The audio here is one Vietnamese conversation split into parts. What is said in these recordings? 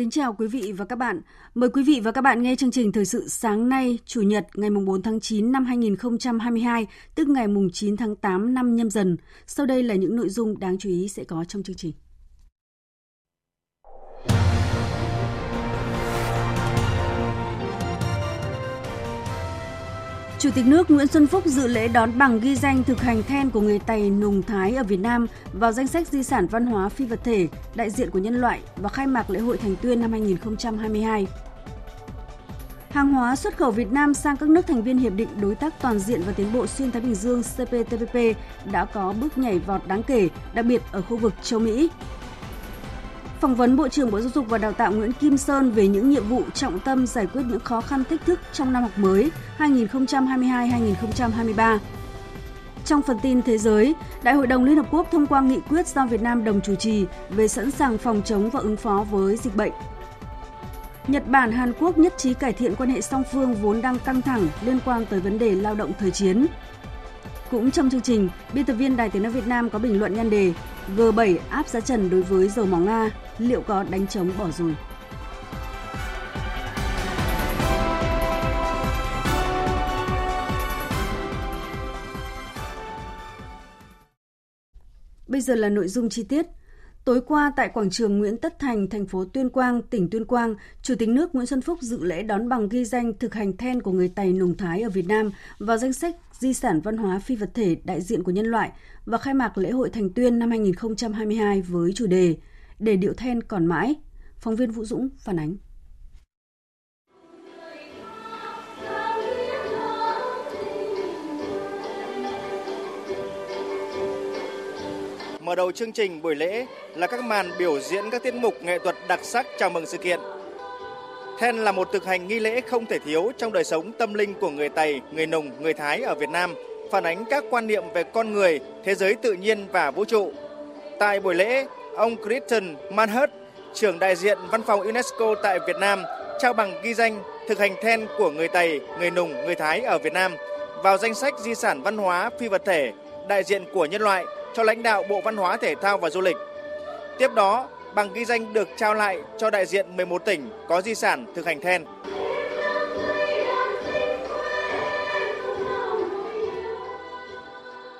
Kính chào quý vị và các bạn. Mời quý vị và các bạn nghe chương trình Thời sự sáng nay, Chủ nhật ngày 4 tháng 9 năm 2022, tức ngày 9 tháng 8 năm nhâm dần. Sau đây là những nội dung đáng chú ý sẽ có trong chương trình. Chủ tịch nước Nguyễn Xuân Phúc dự lễ đón bằng ghi danh thực hành then của người Tày Nùng Thái ở Việt Nam vào danh sách di sản văn hóa phi vật thể đại diện của nhân loại và khai mạc lễ hội Thành Tuyên năm 2022. Hàng hóa xuất khẩu Việt Nam sang các nước thành viên Hiệp định Đối tác Toàn diện và Tiến bộ Xuyên Thái Bình Dương CPTPP đã có bước nhảy vọt đáng kể, đặc biệt ở khu vực châu Mỹ. Phỏng vấn Bộ trưởng Bộ Giáo dục và Đào tạo Nguyễn Kim Sơn về những nhiệm vụ trọng tâm giải quyết những khó khăn thách thức trong năm học mới 2022-2023. Trong phần tin thế giới, Đại hội đồng Liên Hợp Quốc thông qua nghị quyết do Việt Nam đồng chủ trì về sẵn sàng phòng chống và ứng phó với dịch bệnh. Nhật Bản, Hàn Quốc nhất trí cải thiện quan hệ song phương vốn đang căng thẳng liên quan tới vấn đề lao động thời chiến. Cũng trong chương trình, biên tập viên Đài Tiếng nói Việt Nam có bình luận nhan đề G7 áp giá trần đối với dầu mỏ Nga, liệu có đánh chống bỏ rồi? Bây giờ là nội dung chi tiết. Tối qua tại quảng trường Nguyễn Tất Thành, thành phố Tuyên Quang, tỉnh Tuyên Quang, Chủ tịch nước Nguyễn Xuân Phúc dự lễ đón bằng ghi danh thực hành then của người Tày Nùng Thái ở Việt Nam vào danh sách di sản văn hóa phi vật thể đại diện của nhân loại và khai mạc lễ hội Thành Tuyên năm 2022 với chủ đề Để điệu then còn mãi. Phóng viên Vũ Dũng phản ánh. Mở đầu chương trình buổi lễ là các màn biểu diễn các tiết mục nghệ thuật đặc sắc chào mừng sự kiện. Then là một thực hành nghi lễ không thể thiếu trong đời sống tâm linh của người Tày, người Nùng, người Thái ở Việt Nam, phản ánh các quan niệm về con người, thế giới tự nhiên và vũ trụ. Tại buổi lễ, ông Christian Manhurt, trưởng đại diện văn phòng UNESCO tại Việt Nam, trao bằng ghi danh thực hành then của người Tày, người Nùng, người Thái ở Việt Nam vào danh sách di sản văn hóa phi vật thể đại diện của nhân loại cho lãnh đạo Bộ Văn hóa Thể thao và Du lịch. Tiếp đó, bằng ghi danh được trao lại cho đại diện 11 tỉnh có di sản thực hành then.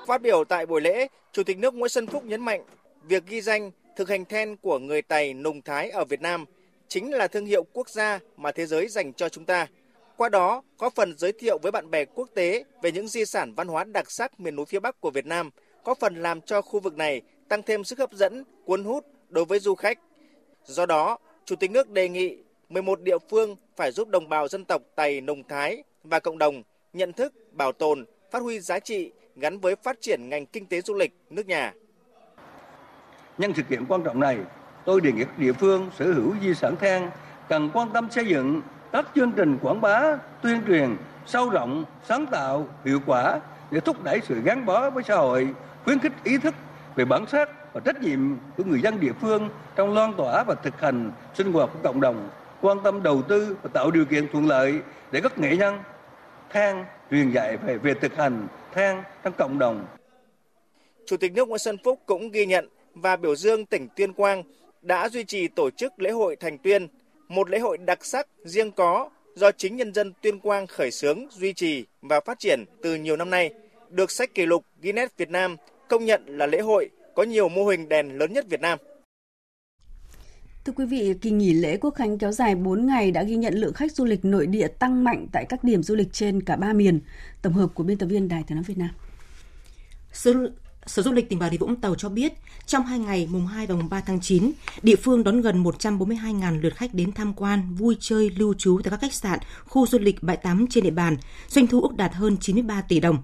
Phát biểu tại buổi lễ, Chủ tịch nước Nguyễn Xuân Phúc nhấn mạnh việc ghi danh thực hành then của người Tày Nùng Thái ở Việt Nam chính là thương hiệu quốc gia mà thế giới dành cho chúng ta. Qua đó, có phần giới thiệu với bạn bè quốc tế về những di sản văn hóa đặc sắc miền núi phía Bắc của Việt Nam, có phần làm cho khu vực này tăng thêm sức hấp dẫn, cuốn hút đối với du khách. Do đó, Chủ tịch nước đề nghị 11 địa phương phải giúp đồng bào dân tộc Tày Nùng Thái và cộng đồng nhận thức, bảo tồn, phát huy giá trị gắn với phát triển ngành kinh tế du lịch nước nhà. Nhân sự kiện quan trọng này, tôi đề nghị các địa phương sở hữu di sản than cần quan tâm xây dựng các chương trình quảng bá, tuyên truyền sâu rộng, sáng tạo, hiệu quả để thúc đẩy sự gắn bó với xã hội, khuyến khích ý thức về bản sắc và trách nhiệm của người dân địa phương trong loan tỏa và thực hành sinh hoạt của cộng đồng, quan tâm đầu tư và tạo điều kiện thuận lợi để các nghệ nhân than truyền dạy về về thực hành than trong cộng đồng. Chủ tịch nước Nguyễn Xuân Phúc cũng ghi nhận và biểu dương tỉnh Tuyên Quang đã duy trì tổ chức lễ hội Thành Tuyên, một lễ hội đặc sắc riêng có do chính nhân dân Tuyên Quang khởi xướng, duy trì và phát triển từ nhiều năm nay, được sách kỷ lục Guinness Việt Nam công nhận là lễ hội có nhiều mô hình đèn lớn nhất Việt Nam. Thưa quý vị, kỳ nghỉ lễ Quốc khánh kéo dài 4 ngày đã ghi nhận lượng khách du lịch nội địa tăng mạnh tại các điểm du lịch trên cả ba miền. Tổng hợp của biên tập viên Đài Tiếng nói Việt Nam. Số, Sở Du lịch tỉnh Bà Rịa Vũng Tàu cho biết, trong 2 ngày mùng 2 và mùng 3 tháng 9, địa phương đón gần 142.000 lượt khách đến tham quan, vui chơi, lưu trú tại các khách sạn, khu du lịch bãi tắm trên địa bàn, doanh thu ước đạt hơn 93 tỷ đồng.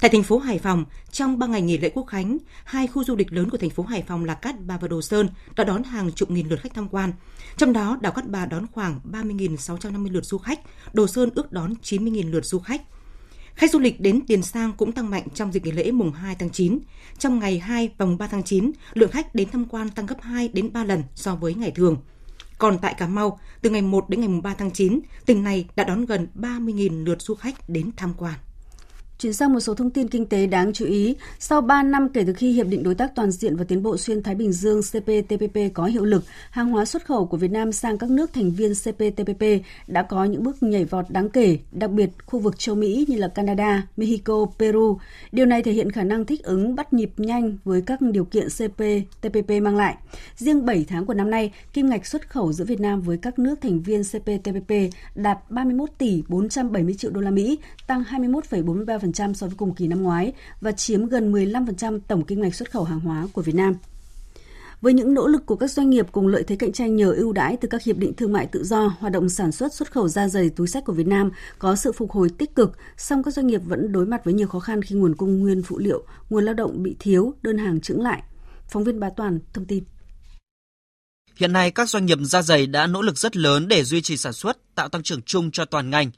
Tại thành phố Hải Phòng, trong 3 ngày nghỉ lễ Quốc khánh, hai khu du lịch lớn của thành phố Hải Phòng là Cát Bà và Đồ Sơn đã đón hàng chục nghìn lượt khách tham quan. Trong đó, đảo Cát Bà đón khoảng 30.650 lượt du khách, Đồ Sơn ước đón 90.000 lượt du khách. Khách du lịch đến Tiền Sang cũng tăng mạnh trong dịp nghỉ lễ mùng 2 tháng 9. Trong ngày 2 và mùng 3 tháng 9, lượng khách đến tham quan tăng gấp 2 đến 3 lần so với ngày thường. Còn tại Cà Mau, từ ngày 1 đến ngày mùng 3 tháng 9, tỉnh này đã đón gần 30.000 lượt du khách đến tham quan. Chuyển sang một số thông tin kinh tế đáng chú ý. Sau 3 năm kể từ khi Hiệp định Đối tác Toàn diện và Tiến bộ Xuyên Thái Bình Dương CPTPP có hiệu lực, hàng hóa xuất khẩu của Việt Nam sang các nước thành viên CPTPP đã có những bước nhảy vọt đáng kể, đặc biệt khu vực châu Mỹ như là Canada, Mexico, Peru. Điều này thể hiện khả năng thích ứng bắt nhịp nhanh với các điều kiện CPTPP mang lại. Riêng 7 tháng của năm nay, kim ngạch xuất khẩu giữa Việt Nam với các nước thành viên CPTPP đạt 31 tỷ 470 triệu đô la Mỹ, tăng 21,43% 10% so với cùng kỳ năm ngoái và chiếm gần 15% tổng kim ngạch xuất khẩu hàng hóa của Việt Nam. Với những nỗ lực của các doanh nghiệp cùng lợi thế cạnh tranh nhờ ưu đãi từ các hiệp định thương mại tự do, hoạt động sản xuất xuất khẩu da giày túi sách của Việt Nam có sự phục hồi tích cực, song các doanh nghiệp vẫn đối mặt với nhiều khó khăn khi nguồn cung nguyên phụ liệu, nguồn lao động bị thiếu, đơn hàng trứng lại. Phóng viên Bá Toàn thông tin. Hiện nay, các doanh nghiệp da giày đã nỗ lực rất lớn để duy trì sản xuất, tạo tăng trưởng chung cho toàn ngành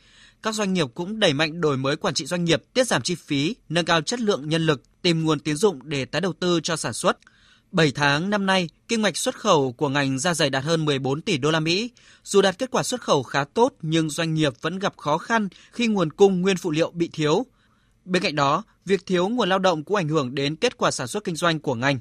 các doanh nghiệp cũng đẩy mạnh đổi mới quản trị doanh nghiệp, tiết giảm chi phí, nâng cao chất lượng nhân lực, tìm nguồn tín dụng để tái đầu tư cho sản xuất. 7 tháng năm nay, kinh ngạch xuất khẩu của ngành da giày đạt hơn 14 tỷ đô la Mỹ. Dù đạt kết quả xuất khẩu khá tốt nhưng doanh nghiệp vẫn gặp khó khăn khi nguồn cung nguyên phụ liệu bị thiếu. Bên cạnh đó, việc thiếu nguồn lao động cũng ảnh hưởng đến kết quả sản xuất kinh doanh của ngành.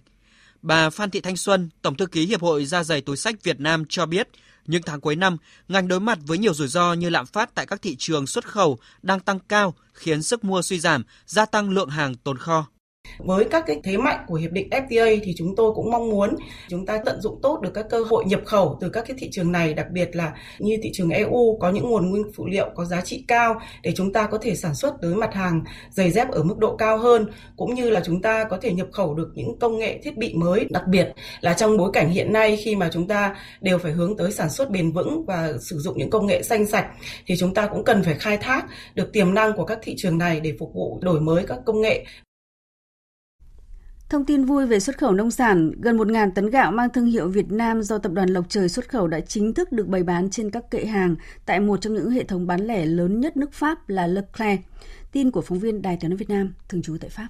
Bà Phan Thị Thanh Xuân, Tổng thư ký Hiệp hội Da giày túi sách Việt Nam cho biết, những tháng cuối năm, ngành đối mặt với nhiều rủi ro như lạm phát tại các thị trường xuất khẩu đang tăng cao, khiến sức mua suy giảm, gia tăng lượng hàng tồn kho. Với các cái thế mạnh của hiệp định FTA thì chúng tôi cũng mong muốn chúng ta tận dụng tốt được các cơ hội nhập khẩu từ các cái thị trường này, đặc biệt là như thị trường EU có những nguồn nguyên phụ liệu có giá trị cao để chúng ta có thể sản xuất tới mặt hàng giày dép ở mức độ cao hơn, cũng như là chúng ta có thể nhập khẩu được những công nghệ thiết bị mới, đặc biệt là trong bối cảnh hiện nay khi mà chúng ta đều phải hướng tới sản xuất bền vững và sử dụng những công nghệ xanh sạch thì chúng ta cũng cần phải khai thác được tiềm năng của các thị trường này để phục vụ đổi mới các công nghệ Thông tin vui về xuất khẩu nông sản, gần 1.000 tấn gạo mang thương hiệu Việt Nam do Tập đoàn Lộc Trời xuất khẩu đã chính thức được bày bán trên các kệ hàng tại một trong những hệ thống bán lẻ lớn nhất nước Pháp là Leclerc. Tin của phóng viên Đài tiếng nói Việt Nam, thường trú tại Pháp.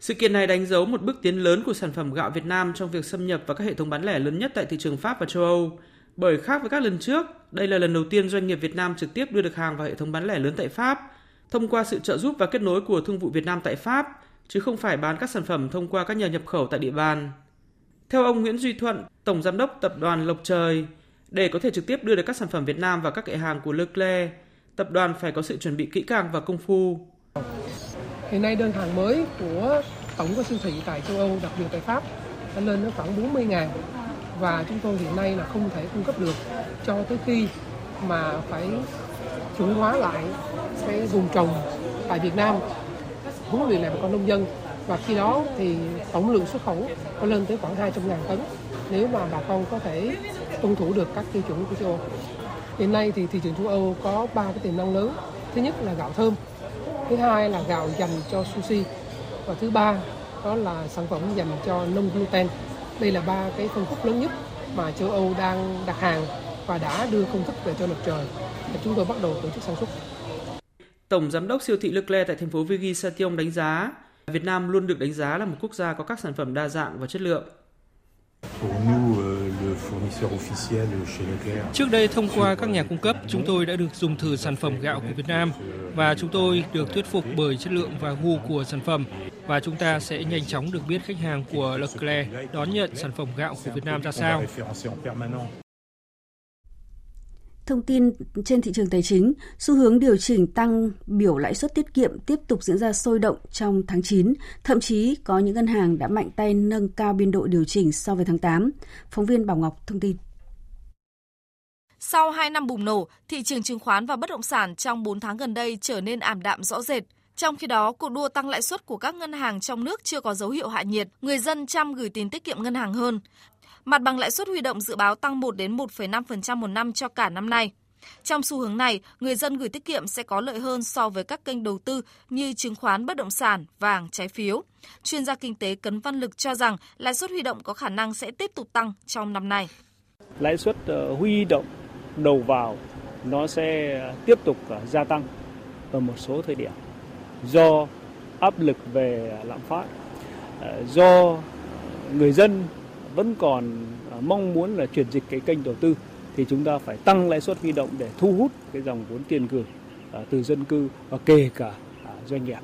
Sự kiện này đánh dấu một bước tiến lớn của sản phẩm gạo Việt Nam trong việc xâm nhập vào các hệ thống bán lẻ lớn nhất tại thị trường Pháp và châu Âu. Bởi khác với các lần trước, đây là lần đầu tiên doanh nghiệp Việt Nam trực tiếp đưa được hàng vào hệ thống bán lẻ lớn tại Pháp. Thông qua sự trợ giúp và kết nối của Thương vụ Việt Nam tại Pháp, chứ không phải bán các sản phẩm thông qua các nhà nhập khẩu tại địa bàn. Theo ông Nguyễn Duy Thuận, Tổng Giám đốc Tập đoàn Lộc Trời, để có thể trực tiếp đưa được các sản phẩm Việt Nam vào các kệ hàng của Leclerc, tập đoàn phải có sự chuẩn bị kỹ càng và công phu. Hiện nay đơn hàng mới của tổng các siêu thị tại châu Âu, đặc biệt tại Pháp, đã lên đến khoảng 40 ngàn và chúng tôi hiện nay là không thể cung cấp được cho tới khi mà phải chuẩn hóa lại cái vùng trồng tại Việt Nam huấn luyện lại bà con nông dân và khi đó thì tổng lượng xuất khẩu có lên tới khoảng 200 ngàn tấn nếu mà bà con có thể tuân thủ được các tiêu chuẩn của châu Âu. Hiện nay thì thị trường châu Âu có ba cái tiềm năng lớn. Thứ nhất là gạo thơm, thứ hai là gạo dành cho sushi và thứ ba đó là sản phẩm dành cho nông gluten. Đây là ba cái phân khúc lớn nhất mà châu Âu đang đặt hàng và đã đưa công thức về cho mặt trời. Và chúng tôi bắt đầu tổ chức sản xuất. Tổng giám đốc siêu thị Leclerc tại thành phố Vigny Sation đánh giá, Việt Nam luôn được đánh giá là một quốc gia có các sản phẩm đa dạng và chất lượng. Trước đây thông qua các nhà cung cấp, chúng tôi đã được dùng thử sản phẩm gạo của Việt Nam và chúng tôi được thuyết phục bởi chất lượng và gu của sản phẩm và chúng ta sẽ nhanh chóng được biết khách hàng của Leclerc đón nhận sản phẩm gạo của Việt Nam ra sao. Thông tin trên thị trường tài chính, xu hướng điều chỉnh tăng biểu lãi suất tiết kiệm tiếp tục diễn ra sôi động trong tháng 9, thậm chí có những ngân hàng đã mạnh tay nâng cao biên độ điều chỉnh so với tháng 8. Phóng viên Bảo Ngọc thông tin. Sau 2 năm bùng nổ, thị trường chứng khoán và bất động sản trong 4 tháng gần đây trở nên ảm đạm rõ rệt. Trong khi đó, cuộc đua tăng lãi suất của các ngân hàng trong nước chưa có dấu hiệu hạ nhiệt, người dân chăm gửi tiền tiết kiệm ngân hàng hơn. Mặt bằng lãi suất huy động dự báo tăng 1 đến 1,5% một năm cho cả năm nay. Trong xu hướng này, người dân gửi tiết kiệm sẽ có lợi hơn so với các kênh đầu tư như chứng khoán bất động sản, vàng, trái phiếu. Chuyên gia kinh tế Cấn Văn Lực cho rằng lãi suất huy động có khả năng sẽ tiếp tục tăng trong năm nay. Lãi suất ờ, huy động đầu vào nó sẽ tiếp tục ờ, gia tăng ở một số thời điểm do áp lực về lạm phát, ờ, do người dân vẫn còn à, mong muốn là chuyển dịch cái kênh đầu tư thì chúng ta phải tăng lãi suất huy động để thu hút cái dòng vốn tiền gửi à, từ dân cư và kể cả à, doanh nghiệp.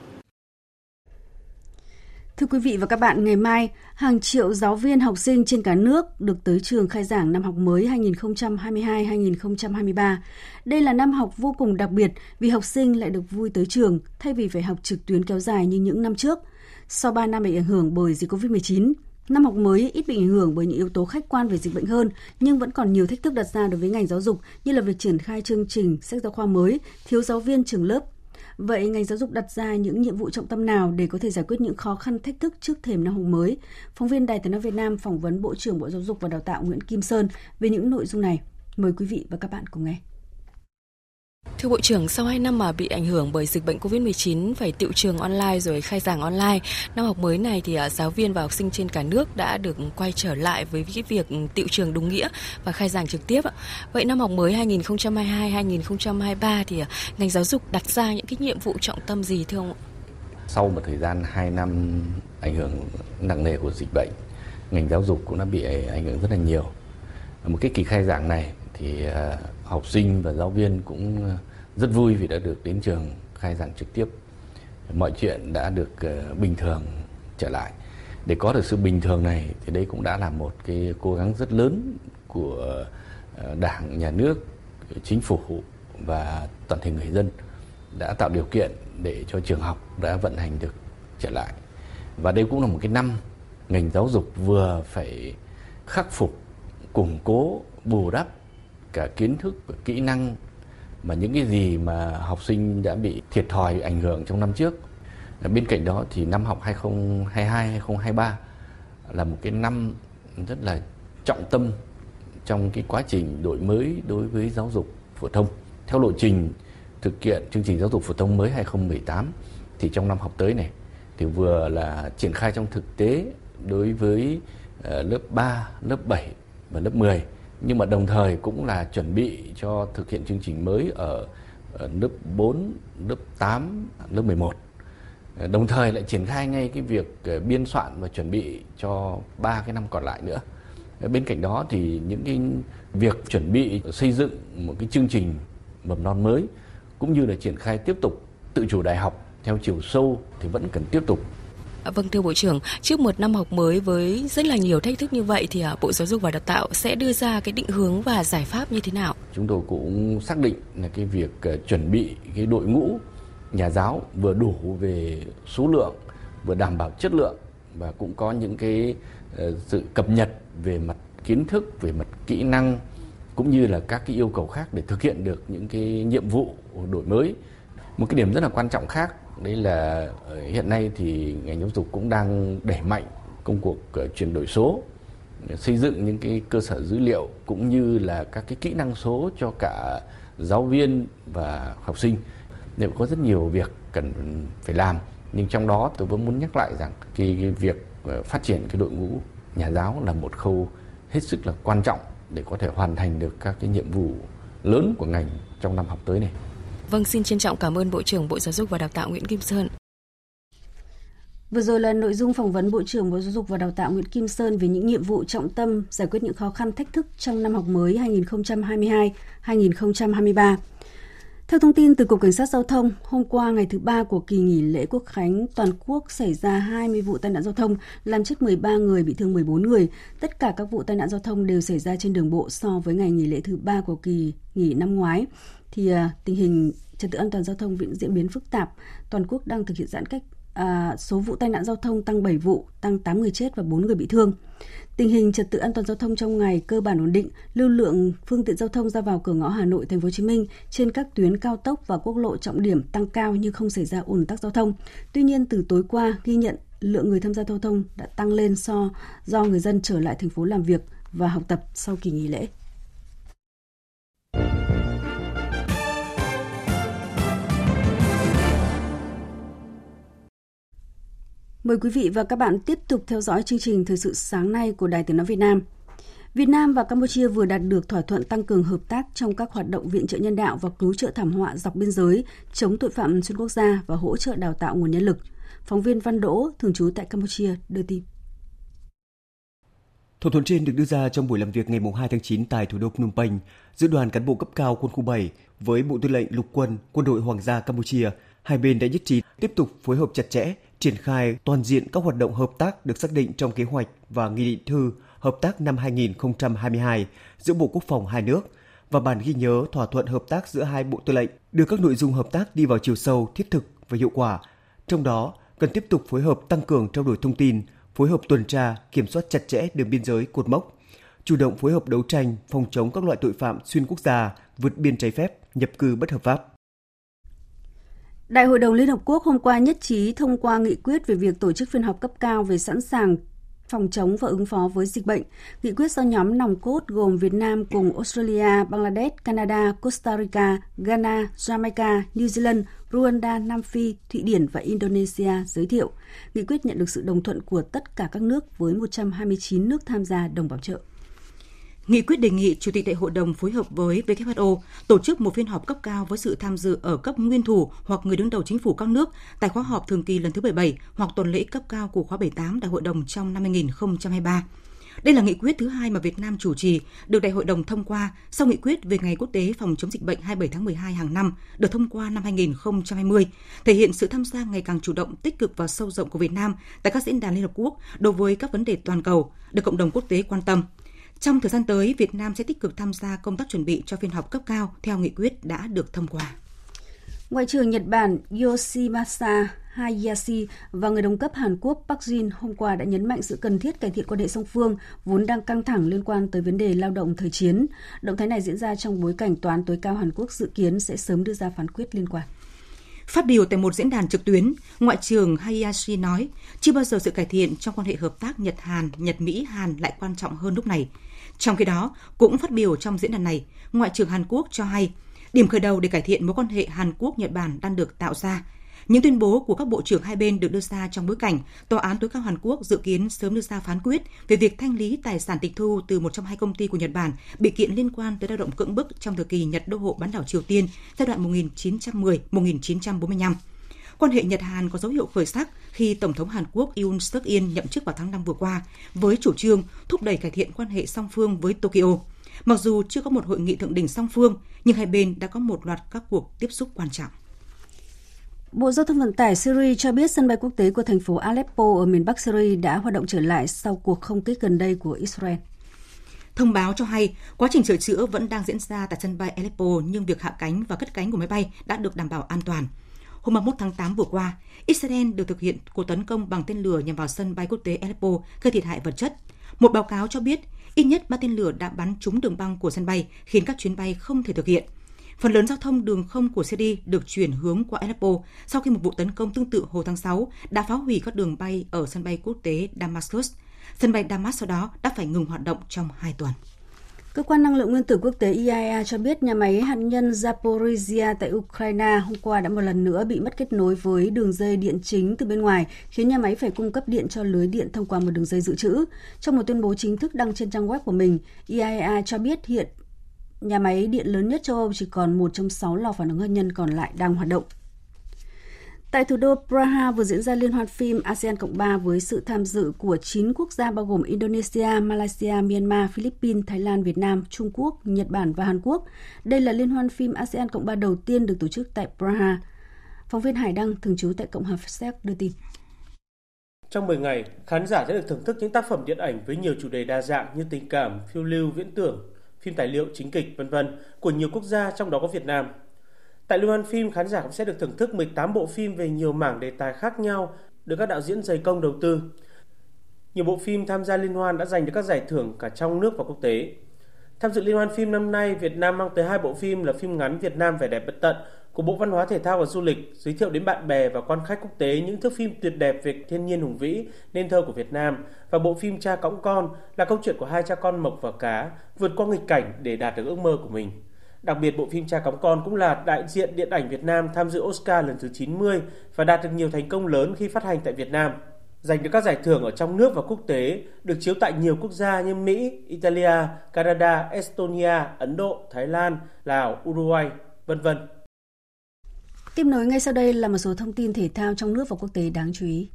Thưa quý vị và các bạn, ngày mai, hàng triệu giáo viên học sinh trên cả nước được tới trường khai giảng năm học mới 2022-2023. Đây là năm học vô cùng đặc biệt vì học sinh lại được vui tới trường thay vì phải học trực tuyến kéo dài như những năm trước. Sau 3 năm bị ảnh hưởng bởi dịch COVID-19, Năm học mới ít bị ảnh hưởng bởi những yếu tố khách quan về dịch bệnh hơn, nhưng vẫn còn nhiều thách thức đặt ra đối với ngành giáo dục như là việc triển khai chương trình sách giáo khoa mới, thiếu giáo viên trường lớp. Vậy ngành giáo dục đặt ra những nhiệm vụ trọng tâm nào để có thể giải quyết những khó khăn thách thức trước thềm năm học mới? Phóng viên Đài Tiếng nói Việt Nam phỏng vấn Bộ trưởng Bộ Giáo dục và Đào tạo Nguyễn Kim Sơn về những nội dung này. Mời quý vị và các bạn cùng nghe. Thưa Bộ trưởng, sau 2 năm mà bị ảnh hưởng bởi dịch bệnh COVID-19 phải tiệu trường online rồi khai giảng online, năm học mới này thì à, giáo viên và học sinh trên cả nước đã được quay trở lại với cái việc tiệu trường đúng nghĩa và khai giảng trực tiếp. Vậy năm học mới 2022-2023 thì à, ngành giáo dục đặt ra những cái nhiệm vụ trọng tâm gì thưa ông? Sau một thời gian 2 năm ảnh hưởng nặng nề của dịch bệnh, ngành giáo dục cũng đã bị ảnh hưởng rất là nhiều. Một cái kỳ khai giảng này thì à, học sinh và giáo viên cũng ờ, rất vui vì đã được đến trường khai giảng trực tiếp. Mọi chuyện đã được ờ, bình thường trở lại. Để có được sự bình thường này thì đây cũng đã là một cái cố gắng rất lớn của ờ, đảng, nhà nước, chính phủ và toàn thể người dân đã tạo điều kiện để cho trường học đã vận hành được trở lại. Và đây cũng là một cái năm ngành giáo dục vừa phải khắc phục, củng cố, bù đắp cả kiến thức và kỹ năng mà những cái gì mà học sinh đã bị thiệt thòi ảnh hưởng trong năm trước. Bên cạnh đó thì năm học 2022-2023 là một cái năm rất là trọng tâm trong cái quá trình đổi mới đối với giáo dục phổ thông. Theo lộ trình thực hiện chương trình giáo dục phổ thông mới 2018 thì trong năm học tới này thì vừa là triển khai trong thực tế đối với ờ, lớp 3, lớp 7 và lớp 10 nhưng mà đồng thời cũng là chuẩn bị cho thực hiện chương trình mới ở, ở lớp 4, lớp 8, lớp 11. Đồng thời lại triển khai ngay cái việc ờ, biên soạn và chuẩn bị cho ba cái năm còn lại nữa. Bên cạnh đó thì những cái việc chuẩn bị xây dựng một cái chương trình mầm non mới cũng như là triển khai tiếp tục tự chủ đại học theo chiều sâu thì vẫn cần tiếp tục À, vâng thưa Bộ trưởng, trước một năm học mới với rất là nhiều thách thức như vậy thì à, Bộ Giáo dục và Đào tạo sẽ đưa ra cái định hướng và giải pháp như thế nào? Chúng tôi cũng xác định là cái việc à, chuẩn bị cái đội ngũ nhà giáo vừa đủ về số lượng, vừa đảm bảo chất lượng và cũng có những cái sự cập nhật về mặt kiến thức, về mặt kỹ năng cũng như là các cái yêu cầu khác để thực hiện được những cái nhiệm vụ đổi mới. Một cái điểm rất là quan trọng khác đấy là ờ, hiện nay thì ngành giáo dục cũng đang đẩy mạnh công cuộc ờ, chuyển đổi số xây dựng những cái cơ sở dữ liệu cũng như là các cái kỹ năng số cho cả giáo viên và học sinh đều có rất nhiều việc cần phải làm nhưng trong đó tôi vẫn muốn nhắc lại rằng cái, cái việc ờ, phát triển cái đội ngũ nhà giáo là một khâu hết sức là quan trọng để có thể hoàn thành được các cái nhiệm vụ lớn của ngành trong năm học tới này. Vâng, xin trân trọng cảm ơn Bộ trưởng Bộ Giáo dục và Đào tạo Nguyễn Kim Sơn. Vừa rồi là nội dung phỏng vấn Bộ trưởng Bộ Giáo dục và Đào tạo Nguyễn Kim Sơn về những nhiệm vụ trọng tâm giải quyết những khó khăn thách thức trong năm học mới 2022-2023. Theo thông tin từ Cục Cảnh sát Giao thông, hôm qua ngày thứ ba của kỳ nghỉ lễ Quốc khánh, toàn quốc xảy ra 20 vụ tai nạn giao thông, làm chết 13 người, bị thương 14 người. Tất cả các vụ tai nạn giao thông đều xảy ra trên đường bộ so với ngày nghỉ lễ thứ ba của kỳ nghỉ năm ngoái thì uh, tình hình trật tự an toàn giao thông vẫn diễn biến phức tạp, toàn quốc đang thực hiện giãn cách à, số vụ tai nạn giao thông tăng 7 vụ, tăng 8 người chết và 4 người bị thương. Tình hình trật tự an toàn giao thông trong ngày cơ bản ổn định, lưu lượng phương tiện giao thông ra vào cửa ngõ Hà Nội, Thành phố Hồ Chí Minh trên các tuyến cao tốc và quốc lộ trọng điểm tăng cao nhưng không xảy ra ùn tắc giao thông. Tuy nhiên từ tối qua ghi nhận lượng người tham gia giao thông đã tăng lên so do người dân trở lại thành phố làm việc và học tập sau kỳ nghỉ lễ. Mời quý vị và các bạn tiếp tục theo dõi chương trình Thời sự sáng nay của Đài Tiếng Nói Việt Nam. Việt Nam và Campuchia vừa đạt được thỏa thuận tăng cường hợp tác trong các hoạt động viện trợ nhân đạo và cứu trợ thảm họa dọc biên giới, chống tội phạm xuyên quốc gia và hỗ trợ đào tạo nguồn nhân lực. Phóng viên Văn Đỗ, thường trú tại Campuchia, đưa tin. Thỏa thuận trên được đưa ra trong buổi làm việc ngày 2 tháng 9 tại thủ đô Phnom Penh giữa đoàn cán bộ cấp cao quân khu 7 với Bộ Tư lệnh Lục quân, Quân đội Hoàng gia Campuchia. Hai bên đã nhất trí tiếp tục phối hợp chặt chẽ triển khai toàn diện các hoạt động hợp tác được xác định trong kế hoạch và nghị định thư hợp tác năm 2022 giữa Bộ Quốc phòng hai nước và bản ghi nhớ thỏa thuận hợp tác giữa hai bộ tư lệnh đưa các nội dung hợp tác đi vào chiều sâu, thiết thực và hiệu quả. Trong đó, cần tiếp tục phối hợp tăng cường trao đổi thông tin, phối hợp tuần tra, kiểm soát chặt chẽ đường biên giới cột mốc, chủ động phối hợp đấu tranh phòng chống các loại tội phạm xuyên quốc gia, vượt biên trái phép, nhập cư bất hợp pháp. Đại hội đồng Liên Hợp Quốc hôm qua nhất trí thông qua nghị quyết về việc tổ chức phiên họp cấp cao về sẵn sàng phòng chống và ứng phó với dịch bệnh. Nghị quyết do nhóm nòng cốt gồm Việt Nam cùng Australia, Bangladesh, Canada, Costa Rica, Ghana, Jamaica, New Zealand, Rwanda, Nam Phi, Thụy Điển và Indonesia giới thiệu. Nghị quyết nhận được sự đồng thuận của tất cả các nước với 129 nước tham gia đồng bảo trợ. Nghị quyết đề nghị Chủ tịch Đại hội đồng phối hợp với WHO tổ chức một phiên họp cấp cao với sự tham dự ở cấp nguyên thủ hoặc người đứng đầu chính phủ các nước tại khóa họp thường kỳ lần thứ 77 hoặc tuần lễ cấp cao của khóa 78 Đại hội đồng trong năm 2023. Đây là nghị quyết thứ hai mà Việt Nam chủ trì, được Đại hội đồng thông qua sau nghị quyết về Ngày Quốc tế phòng chống dịch bệnh 27 tháng 12 hàng năm, được thông qua năm 2020, thể hiện sự tham gia ngày càng chủ động, tích cực và sâu rộng của Việt Nam tại các diễn đàn Liên Hợp Quốc đối với các vấn đề toàn cầu, được cộng đồng quốc tế quan tâm. Trong thời gian tới, Việt Nam sẽ tích cực tham gia công tác chuẩn bị cho phiên họp cấp cao theo nghị quyết đã được thông qua. Ngoại trưởng Nhật Bản Yoshimasa Hayashi và người đồng cấp Hàn Quốc Park Jin hôm qua đã nhấn mạnh sự cần thiết cải thiện quan hệ song phương vốn đang căng thẳng liên quan tới vấn đề lao động thời chiến. Động thái này diễn ra trong bối cảnh Tòa án tối cao Hàn Quốc dự kiến sẽ sớm đưa ra phán quyết liên quan. Phát biểu tại một diễn đàn trực tuyến, Ngoại trưởng Hayashi nói, chưa bao giờ sự cải thiện trong quan hệ hợp tác Nhật-Hàn, Nhật-Mỹ-Hàn lại quan trọng hơn lúc này. Trong khi đó, cũng phát biểu trong diễn đàn này, Ngoại trưởng Hàn Quốc cho hay, điểm khởi đầu để cải thiện mối quan hệ Hàn Quốc-Nhật Bản đang được tạo ra. Những tuyên bố của các bộ trưởng hai bên được đưa ra trong bối cảnh Tòa án tối cao Hàn Quốc dự kiến sớm đưa ra phán quyết về việc thanh lý tài sản tịch thu từ một trong hai công ty của Nhật Bản bị kiện liên quan tới lao động cưỡng bức trong thời kỳ Nhật đô hộ bán đảo Triều Tiên giai đoạn 1910-1945. Quan hệ Nhật Hàn có dấu hiệu khởi sắc khi Tổng thống Hàn Quốc Yoon suk yeol nhậm chức vào tháng 5 vừa qua với chủ trương thúc đẩy cải thiện quan hệ song phương với Tokyo. Mặc dù chưa có một hội nghị thượng đỉnh song phương, nhưng hai bên đã có một loạt các cuộc tiếp xúc quan trọng. Bộ Giao thông Vận tải Syria cho biết sân bay quốc tế của thành phố Aleppo ở miền Bắc Syria đã hoạt động trở lại sau cuộc không kích gần đây của Israel. Thông báo cho hay quá trình sửa chữa vẫn đang diễn ra tại sân bay Aleppo nhưng việc hạ cánh và cất cánh của máy bay đã được đảm bảo an toàn. Hôm 31 tháng 8 vừa qua, Israel được thực hiện cuộc tấn công bằng tên lửa nhằm vào sân bay quốc tế Aleppo gây thiệt hại vật chất. Một báo cáo cho biết ít nhất ba tên lửa đã bắn trúng đường băng của sân bay khiến các chuyến bay không thể thực hiện. Phần lớn giao thông đường không của Syria được chuyển hướng qua Aleppo sau khi một vụ tấn công tương tự hồi tháng 6 đã phá hủy các đường bay ở sân bay quốc tế Damascus. Sân bay Damas sau đó đã phải ngừng hoạt động trong 2 tuần. Cơ quan năng lượng nguyên tử quốc tế IAEA cho biết nhà máy hạt nhân Zaporizhia tại Ukraine hôm qua đã một lần nữa bị mất kết nối với đường dây điện chính từ bên ngoài, khiến nhà máy phải cung cấp điện cho lưới điện thông qua một đường dây dự trữ. Trong một tuyên bố chính thức đăng trên trang web của mình, IAEA cho biết hiện nhà máy điện lớn nhất châu Âu chỉ còn một trong sáu lò phản ứng hạt nhân còn lại đang hoạt động. Tại thủ đô Praha vừa diễn ra liên hoan phim ASEAN Cộng 3 với sự tham dự của 9 quốc gia bao gồm Indonesia, Malaysia, Myanmar, Philippines, Thái Lan, Việt Nam, Trung Quốc, Nhật Bản và Hàn Quốc. Đây là liên hoan phim ASEAN Cộng 3 đầu tiên được tổ chức tại Praha. Phóng viên Hải Đăng, thường trú tại Cộng hòa Séc đưa tin. Trong 10 ngày, khán giả sẽ được thưởng thức những tác phẩm điện ảnh với nhiều chủ đề đa dạng như tình cảm, phiêu lưu, viễn tưởng, phim tài liệu, chính kịch, vân vân của nhiều quốc gia trong đó có Việt Nam. Tại liên hoan phim, khán giả cũng sẽ được thưởng thức 18 bộ phim về nhiều mảng đề tài khác nhau được các đạo diễn dày công đầu tư. Nhiều bộ phim tham gia liên hoan đã giành được các giải thưởng cả trong nước và quốc tế. Tham dự liên hoan phim năm nay, Việt Nam mang tới hai bộ phim là phim ngắn Việt Nam vẻ đẹp bất tận của Bộ Văn hóa Thể thao và Du lịch giới thiệu đến bạn bè và quan khách quốc tế những thước phim tuyệt đẹp về thiên nhiên hùng vĩ, nên thơ của Việt Nam và bộ phim Cha cõng con là câu chuyện của hai cha con Mộc và Cá vượt qua nghịch cảnh để đạt được ước mơ của mình. Đặc biệt bộ phim Cha cõng con cũng là đại diện điện ảnh Việt Nam tham dự Oscar lần thứ 90 và đạt được nhiều thành công lớn khi phát hành tại Việt Nam giành được các giải thưởng ở trong nước và quốc tế, được chiếu tại nhiều quốc gia như Mỹ, Italia, Canada, Estonia, Ấn Độ, Thái Lan, Lào, Uruguay, vân vân. Tiếp nối ngay sau đây là một số thông tin thể thao trong nước và quốc tế đáng chú ý.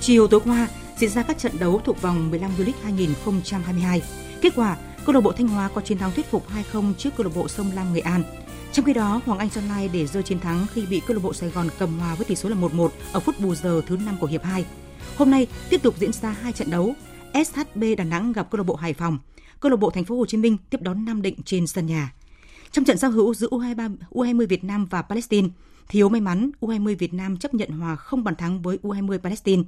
Chiều tối qua diễn ra các trận đấu thuộc vòng 15 V-League 2022. Kết quả, câu lạc bộ Thanh Hóa có chiến thắng thuyết phục 2-0 trước câu lạc bộ Sông Lam Nghệ An. Trong khi đó, Hoàng Anh Gia Lai để rơi chiến thắng khi bị câu lạc bộ Sài Gòn cầm hòa với tỷ số là 1-1 ở phút bù giờ thứ 5 của hiệp 2. Hôm nay tiếp tục diễn ra hai trận đấu. SHB Đà Nẵng gặp câu lạc bộ Hải Phòng. Câu lạc bộ Thành phố Hồ Chí Minh tiếp đón Nam Định trên sân nhà. Trong trận giao hữu giữa U23, U20 Việt Nam và Palestine, thiếu may mắn U20 Việt Nam chấp nhận hòa không bàn thắng với U20 Palestine.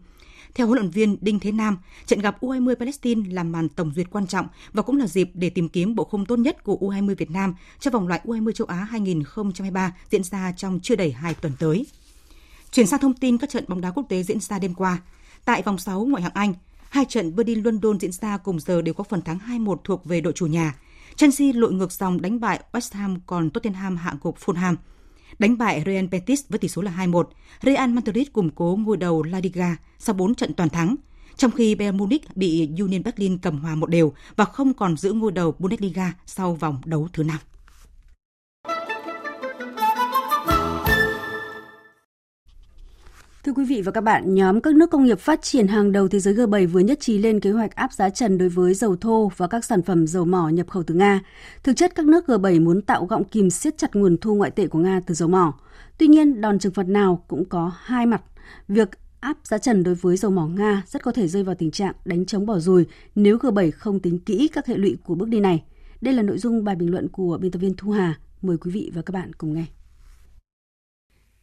Theo huấn luyện viên Đinh Thế Nam, trận gặp U20 Palestine là màn tổng duyệt quan trọng và cũng là dịp để tìm kiếm bộ khung tốt nhất của U20 Việt Nam cho vòng loại U20 châu Á 2023 diễn ra trong chưa đầy 2 tuần tới. Chuyển sang thông tin các trận bóng đá quốc tế diễn ra đêm qua. Tại vòng 6 ngoại hạng Anh, hai trận Berlin London diễn ra cùng giờ đều có phần thắng 2-1 thuộc về đội chủ nhà. Chelsea lội ngược dòng đánh bại West Ham còn Tottenham hạ gục Fulham đánh bại Real Betis với tỷ số là 2-1. Real Madrid củng cố ngôi đầu La Liga sau 4 trận toàn thắng, trong khi Bayern Munich bị Union Berlin cầm hòa một đều và không còn giữ ngôi đầu Bundesliga sau vòng đấu thứ 5. Thưa quý vị và các bạn, nhóm các nước công nghiệp phát triển hàng đầu thế giới G7 vừa nhất trí lên kế hoạch áp giá trần đối với dầu thô và các sản phẩm dầu mỏ nhập khẩu từ Nga. Thực chất, các nước G7 muốn tạo gọng kìm siết chặt nguồn thu ngoại tệ của Nga từ dầu mỏ. Tuy nhiên, đòn trừng phạt nào cũng có hai mặt. Việc áp giá trần đối với dầu mỏ Nga rất có thể rơi vào tình trạng đánh chống bỏ rùi nếu G7 không tính kỹ các hệ lụy của bước đi này. Đây là nội dung bài bình luận của biên tập viên Thu Hà. Mời quý vị và các bạn cùng nghe.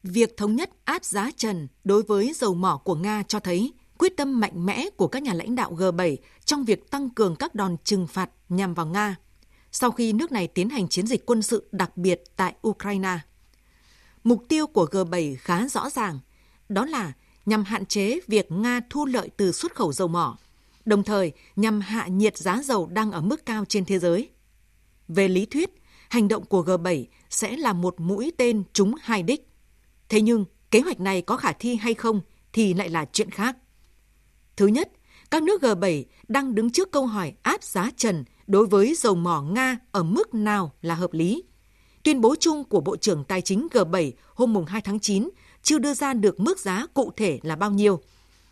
Việc thống nhất áp giá trần đối với dầu mỏ của Nga cho thấy quyết tâm mạnh mẽ của các nhà lãnh đạo G7 trong việc tăng cường các đòn trừng phạt nhằm vào Nga sau khi nước này tiến hành chiến dịch quân sự đặc biệt tại Ukraine. Mục tiêu của G7 khá rõ ràng, đó là nhằm hạn chế việc Nga thu lợi từ xuất khẩu dầu mỏ, đồng thời nhằm hạ nhiệt giá dầu đang ở mức cao trên thế giới. Về lý thuyết, hành động của G7 sẽ là một mũi tên trúng hai đích Thế nhưng, kế hoạch này có khả thi hay không thì lại là chuyện khác. Thứ nhất, các nước G7 đang đứng trước câu hỏi áp giá trần đối với dầu mỏ Nga ở mức nào là hợp lý. Tuyên bố chung của Bộ trưởng Tài chính G7 hôm 2 tháng 9 chưa đưa ra được mức giá cụ thể là bao nhiêu,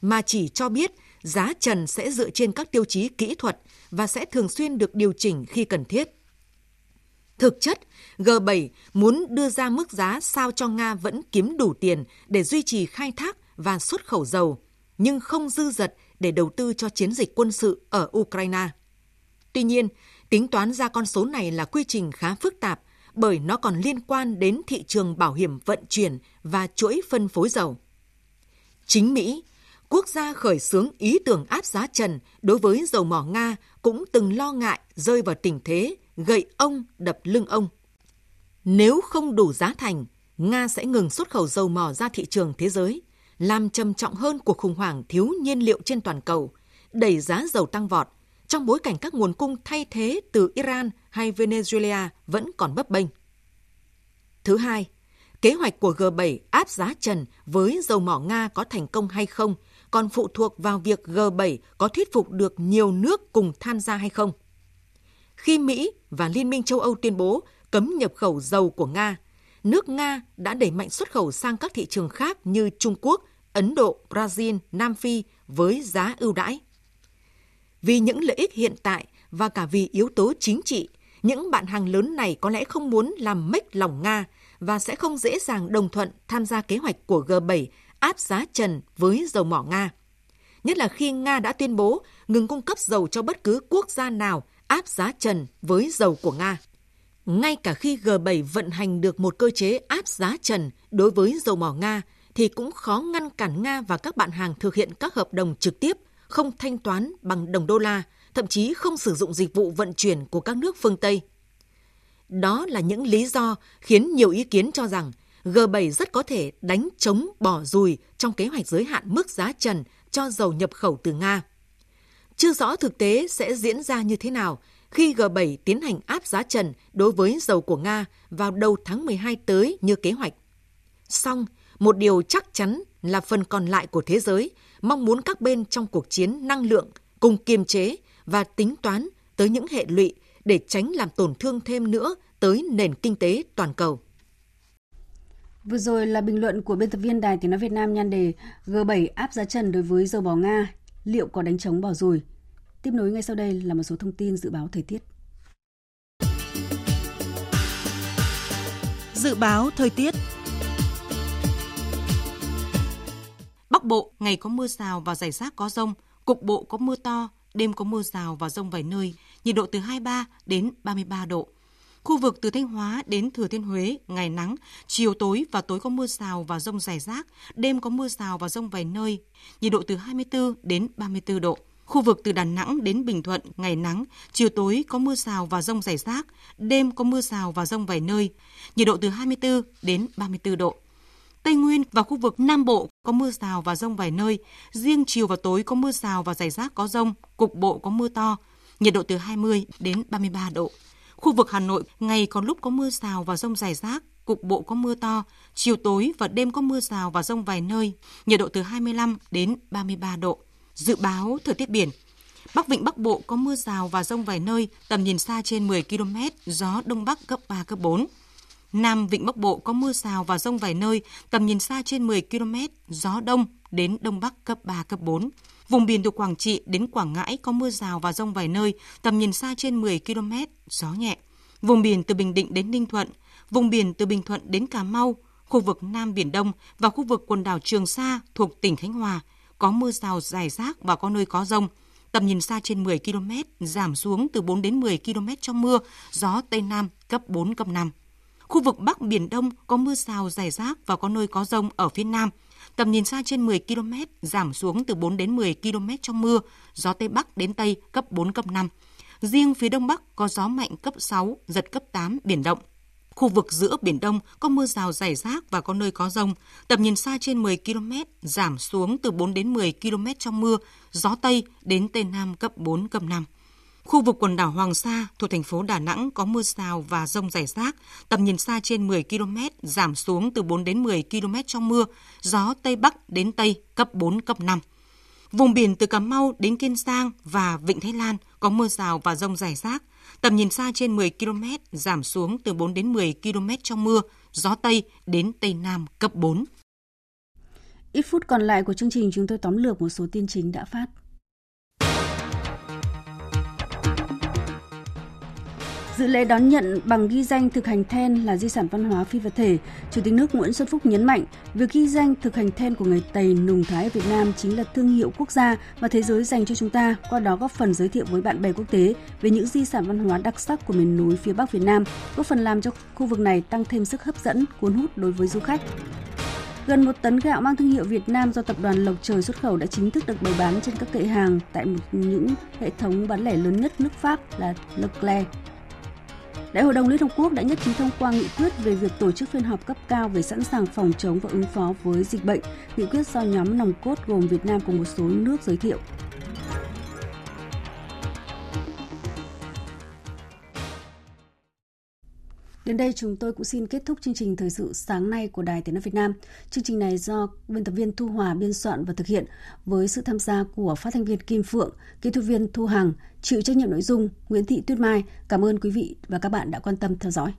mà chỉ cho biết giá trần sẽ dựa trên các tiêu chí kỹ thuật và sẽ thường xuyên được điều chỉnh khi cần thiết. Thực chất, G7 muốn đưa ra mức giá sao cho Nga vẫn kiếm đủ tiền để duy trì khai thác và xuất khẩu dầu, nhưng không dư dật để đầu tư cho chiến dịch quân sự ở Ukraine. Tuy nhiên, tính toán ra con số này là quy trình khá phức tạp bởi nó còn liên quan đến thị trường bảo hiểm vận chuyển và chuỗi phân phối dầu. Chính Mỹ, quốc gia khởi xướng ý tưởng áp giá trần đối với dầu mỏ Nga cũng từng lo ngại rơi vào tình thế gậy ông đập lưng ông. Nếu không đủ giá thành, Nga sẽ ngừng xuất khẩu dầu mỏ ra thị trường thế giới, làm trầm trọng hơn cuộc khủng hoảng thiếu nhiên liệu trên toàn cầu, đẩy giá dầu tăng vọt, trong bối cảnh các nguồn cung thay thế từ Iran hay Venezuela vẫn còn bấp bênh. Thứ hai, kế hoạch của G7 áp giá trần với dầu mỏ Nga có thành công hay không còn phụ thuộc vào việc G7 có thuyết phục được nhiều nước cùng tham gia hay không. Khi Mỹ và Liên minh châu Âu tuyên bố cấm nhập khẩu dầu của Nga, nước Nga đã đẩy mạnh xuất khẩu sang các thị trường khác như Trung Quốc, Ấn Độ, Brazil, Nam Phi với giá ưu đãi. Vì những lợi ích hiện tại và cả vì yếu tố chính trị, những bạn hàng lớn này có lẽ không muốn làm mếch lòng Nga và sẽ không dễ dàng đồng thuận tham gia kế hoạch của G7 áp giá trần với dầu mỏ Nga. Nhất là khi Nga đã tuyên bố ngừng cung cấp dầu cho bất cứ quốc gia nào áp giá trần với dầu của Nga. ngay cả khi G7 vận hành được một cơ chế áp giá trần đối với dầu mỏ Nga, thì cũng khó ngăn cản Nga và các bạn hàng thực hiện các hợp đồng trực tiếp, không thanh toán bằng đồng đô la, thậm chí không sử dụng dịch vụ vận chuyển của các nước phương Tây. Đó là những lý do khiến nhiều ý kiến cho rằng G7 rất có thể đánh chống bỏ rùi trong kế hoạch giới hạn mức giá trần cho dầu nhập khẩu từ Nga. Chưa rõ thực tế sẽ diễn ra như thế nào khi G7 tiến hành áp giá trần đối với dầu của Nga vào đầu tháng 12 tới như kế hoạch. Song, một điều chắc chắn là phần còn lại của thế giới mong muốn các bên trong cuộc chiến năng lượng cùng kiềm chế và tính toán tới những hệ lụy để tránh làm tổn thương thêm nữa tới nền kinh tế toàn cầu. Vừa rồi là bình luận của biên tập viên Đài Tiếng Nói Việt Nam nhan đề G7 áp giá trần đối với dầu mỏ Nga, liệu có đánh chống bỏ rùi? Tiếp nối ngay sau đây là một số thông tin dự báo thời tiết. Dự báo thời tiết Bắc Bộ, ngày có mưa rào và rải rác có rông, cục bộ có mưa to, đêm có mưa rào và rông vài nơi, nhiệt độ từ 23 đến 33 độ. Khu vực từ Thanh Hóa đến Thừa Thiên Huế, ngày nắng, chiều tối và tối có mưa rào và rông rải rác, đêm có mưa rào và rông vài nơi, nhiệt độ từ 24 đến 34 độ. Khu vực từ Đà Nẵng đến Bình Thuận, ngày nắng, chiều tối có mưa rào và rông rải rác, đêm có mưa rào và rông vài nơi, nhiệt độ từ 24 đến 34 độ. Tây Nguyên và khu vực Nam Bộ có mưa rào và rông vài nơi, riêng chiều và tối có mưa rào và rải rác có rông, cục bộ có mưa to, nhiệt độ từ 20 đến 33 độ. Khu vực Hà Nội ngày có lúc có mưa rào và rông rải rác, cục bộ có mưa to, chiều tối và đêm có mưa rào và rông vài nơi, nhiệt độ từ 25 đến 33 độ. Dự báo thời tiết biển Bắc Vịnh Bắc Bộ có mưa rào và rông vài nơi, tầm nhìn xa trên 10 km, gió Đông Bắc cấp 3, cấp 4. Nam Vịnh Bắc Bộ có mưa rào và rông vài nơi, tầm nhìn xa trên 10 km, gió Đông đến Đông Bắc cấp 3, cấp 4. Vùng biển từ Quảng Trị đến Quảng Ngãi có mưa rào và rông vài nơi, tầm nhìn xa trên 10 km, gió nhẹ. Vùng biển từ Bình Định đến Ninh Thuận, vùng biển từ Bình Thuận đến Cà Mau, khu vực Nam Biển Đông và khu vực quần đảo Trường Sa thuộc tỉnh Khánh Hòa có mưa rào rải rác và có nơi có rông. Tầm nhìn xa trên 10 km, giảm xuống từ 4 đến 10 km trong mưa, gió Tây Nam cấp 4, cấp 5. Khu vực Bắc Biển Đông có mưa rào rải rác và có nơi có rông ở phía Nam. Tầm nhìn xa trên 10 km, giảm xuống từ 4 đến 10 km trong mưa, gió Tây Bắc đến Tây cấp 4, cấp 5. Riêng phía Đông Bắc có gió mạnh cấp 6, giật cấp 8, biển động. Khu vực giữa Biển Đông có mưa rào rải rác và có nơi có rông. Tầm nhìn xa trên 10 km, giảm xuống từ 4 đến 10 km trong mưa, gió Tây đến Tây Nam cấp 4, cấp 5. Khu vực quần đảo Hoàng Sa thuộc thành phố Đà Nẵng có mưa rào và rông rải rác, tầm nhìn xa trên 10 km, giảm xuống từ 4 đến 10 km trong mưa, gió Tây Bắc đến Tây cấp 4, cấp 5. Vùng biển từ Cà Mau đến Kiên Giang và Vịnh Thái Lan có mưa rào và rông rải rác, tầm nhìn xa trên 10 km, giảm xuống từ 4 đến 10 km trong mưa, gió Tây đến Tây Nam cấp 4. Ít phút còn lại của chương trình chúng tôi tóm lược một số tin chính đã phát. Dự lễ đón nhận bằng ghi danh thực hành then là di sản văn hóa phi vật thể, Chủ tịch nước Nguyễn Xuân Phúc nhấn mạnh, việc ghi danh thực hành then của người Tây Nùng Thái ở Việt Nam chính là thương hiệu quốc gia và thế giới dành cho chúng ta, qua đó góp phần giới thiệu với bạn bè quốc tế về những di sản văn hóa đặc sắc của miền núi phía Bắc Việt Nam, góp phần làm cho khu vực này tăng thêm sức hấp dẫn, cuốn hút đối với du khách. Gần một tấn gạo mang thương hiệu Việt Nam do tập đoàn Lộc Trời xuất khẩu đã chính thức được bày bán trên các kệ hàng tại một những hệ thống bán lẻ lớn nhất nước Pháp là Leclerc. Đại hội đồng Liên Hợp Quốc đã nhất trí thông qua nghị quyết về việc tổ chức phiên họp cấp cao về sẵn sàng phòng chống và ứng phó với dịch bệnh. Nghị quyết do nhóm nòng cốt gồm Việt Nam cùng một số nước giới thiệu. Đến đây chúng tôi cũng xin kết thúc chương trình thời sự sáng nay của Đài Tiếng nói Việt Nam. Chương trình này do biên tập viên Thu Hòa biên soạn và thực hiện với sự tham gia của phát thanh viên Kim Phượng, kỹ thuật viên Thu Hằng, chịu trách nhiệm nội dung Nguyễn Thị Tuyết Mai. Cảm ơn quý vị và các bạn đã quan tâm theo dõi.